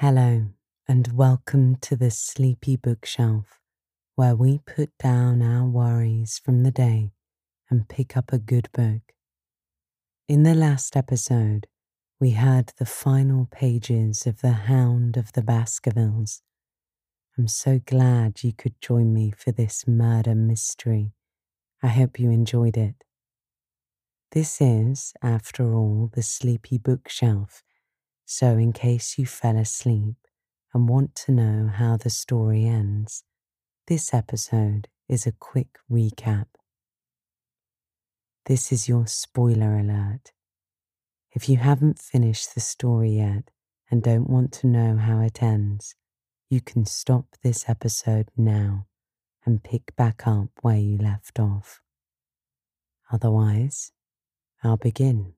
Hello, and welcome to the Sleepy Bookshelf, where we put down our worries from the day and pick up a good book. In the last episode, we heard the final pages of The Hound of the Baskervilles. I'm so glad you could join me for this murder mystery. I hope you enjoyed it. This is, after all, the Sleepy Bookshelf so, in case you fell asleep and want to know how the story ends, this episode is a quick recap. This is your spoiler alert. If you haven't finished the story yet and don't want to know how it ends, you can stop this episode now and pick back up where you left off. Otherwise, I'll begin.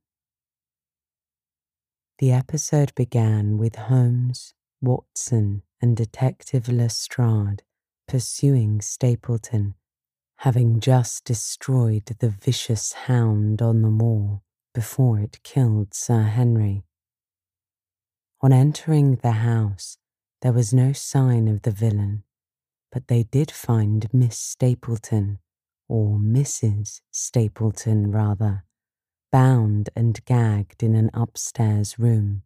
The episode began with Holmes, Watson, and Detective Lestrade pursuing Stapleton, having just destroyed the vicious hound on the moor before it killed Sir Henry. On entering the house, there was no sign of the villain, but they did find Miss Stapleton, or Mrs. Stapleton rather, bound and gagged in an upstairs room.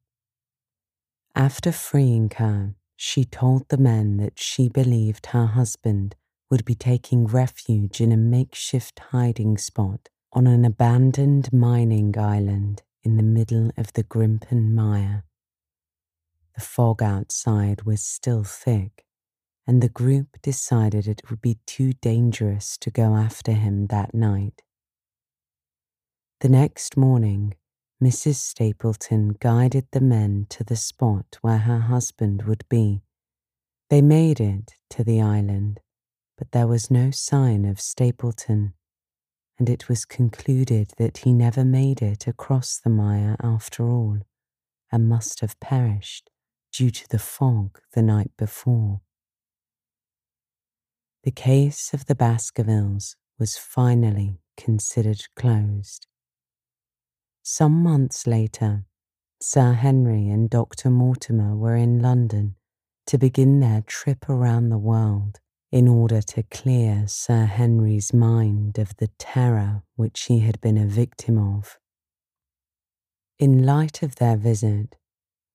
After freeing her, she told the men that she believed her husband would be taking refuge in a makeshift hiding spot on an abandoned mining island in the middle of the Grimpen Mire. The fog outside was still thick, and the group decided it would be too dangerous to go after him that night. The next morning, Mrs. Stapleton guided the men to the spot where her husband would be. They made it to the island, but there was no sign of Stapleton, and it was concluded that he never made it across the mire after all, and must have perished due to the fog the night before. The case of the Baskervilles was finally considered closed. Some months later, Sir Henry and Dr. Mortimer were in London to begin their trip around the world in order to clear Sir Henry's mind of the terror which he had been a victim of. In light of their visit,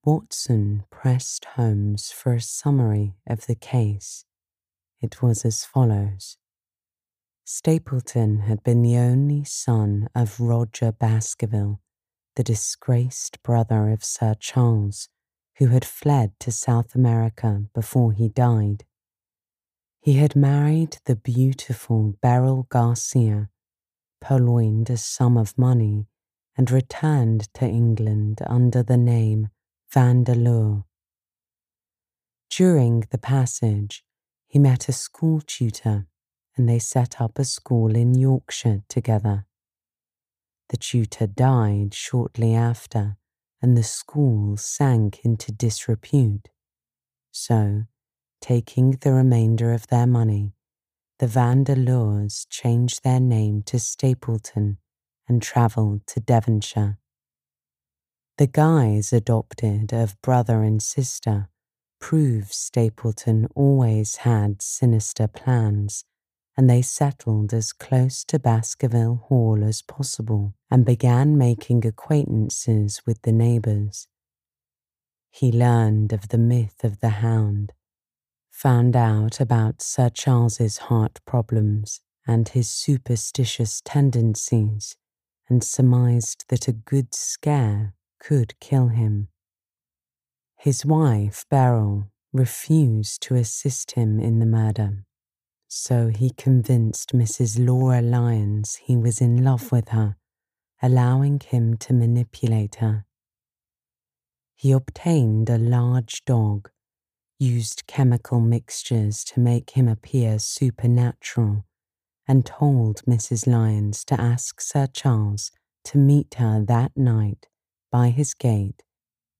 Watson pressed Holmes for a summary of the case. It was as follows Stapleton had been the only son of Roger Baskerville, the disgraced brother of Sir Charles, who had fled to South America before he died. He had married the beautiful Beryl Garcia, purloined a sum of money, and returned to England under the name Vandeleur. During the passage, he met a school tutor and they set up a school in Yorkshire together. The tutor died shortly after, and the school sank into disrepute. So, taking the remainder of their money, the Vandeleurs changed their name to Stapleton and travelled to Devonshire. The guise adopted of brother and sister proves Stapleton always had sinister plans and they settled as close to Baskerville Hall as possible and began making acquaintances with the neighbours. He learned of the myth of the hound, found out about Sir Charles's heart problems and his superstitious tendencies, and surmised that a good scare could kill him. His wife, Beryl, refused to assist him in the murder so he convinced Mrs. Laura Lyons he was in love with her, allowing him to manipulate her. He obtained a large dog, used chemical mixtures to make him appear supernatural, and told Mrs. Lyons to ask Sir Charles to meet her that night by his gate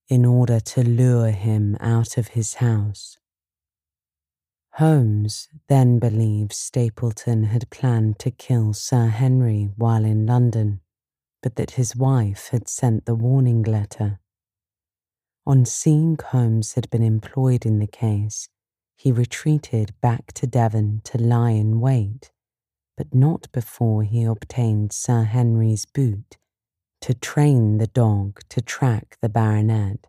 in order to lure him out of his house. Holmes then believed Stapleton had planned to kill Sir Henry while in London, but that his wife had sent the warning letter. On seeing Holmes had been employed in the case, he retreated back to Devon to lie in wait, but not before he obtained Sir Henry's boot to train the dog to track the baronet,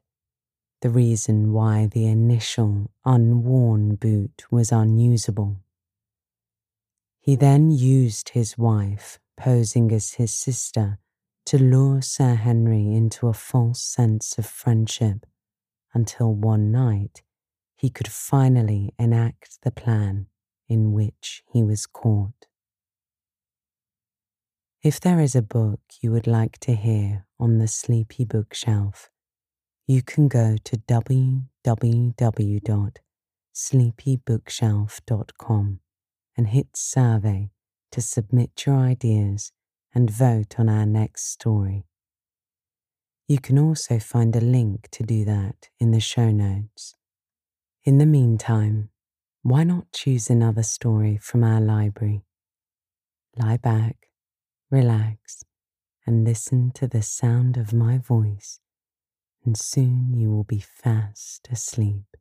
the reason why the initial unworn boot was unusable. He then used his wife, posing as his sister, to lure Sir Henry into a false sense of friendship until one night he could finally enact the plan in which he was caught. If there is a book you would like to hear on the Sleepy Bookshelf, you can go to www.sleepybookshelf.com and hit survey to submit your ideas and vote on our next story. You can also find a link to do that in the show notes. In the meantime, why not choose another story from our library? Lie back relax, and listen to the sound of my voice, and soon you will be fast asleep.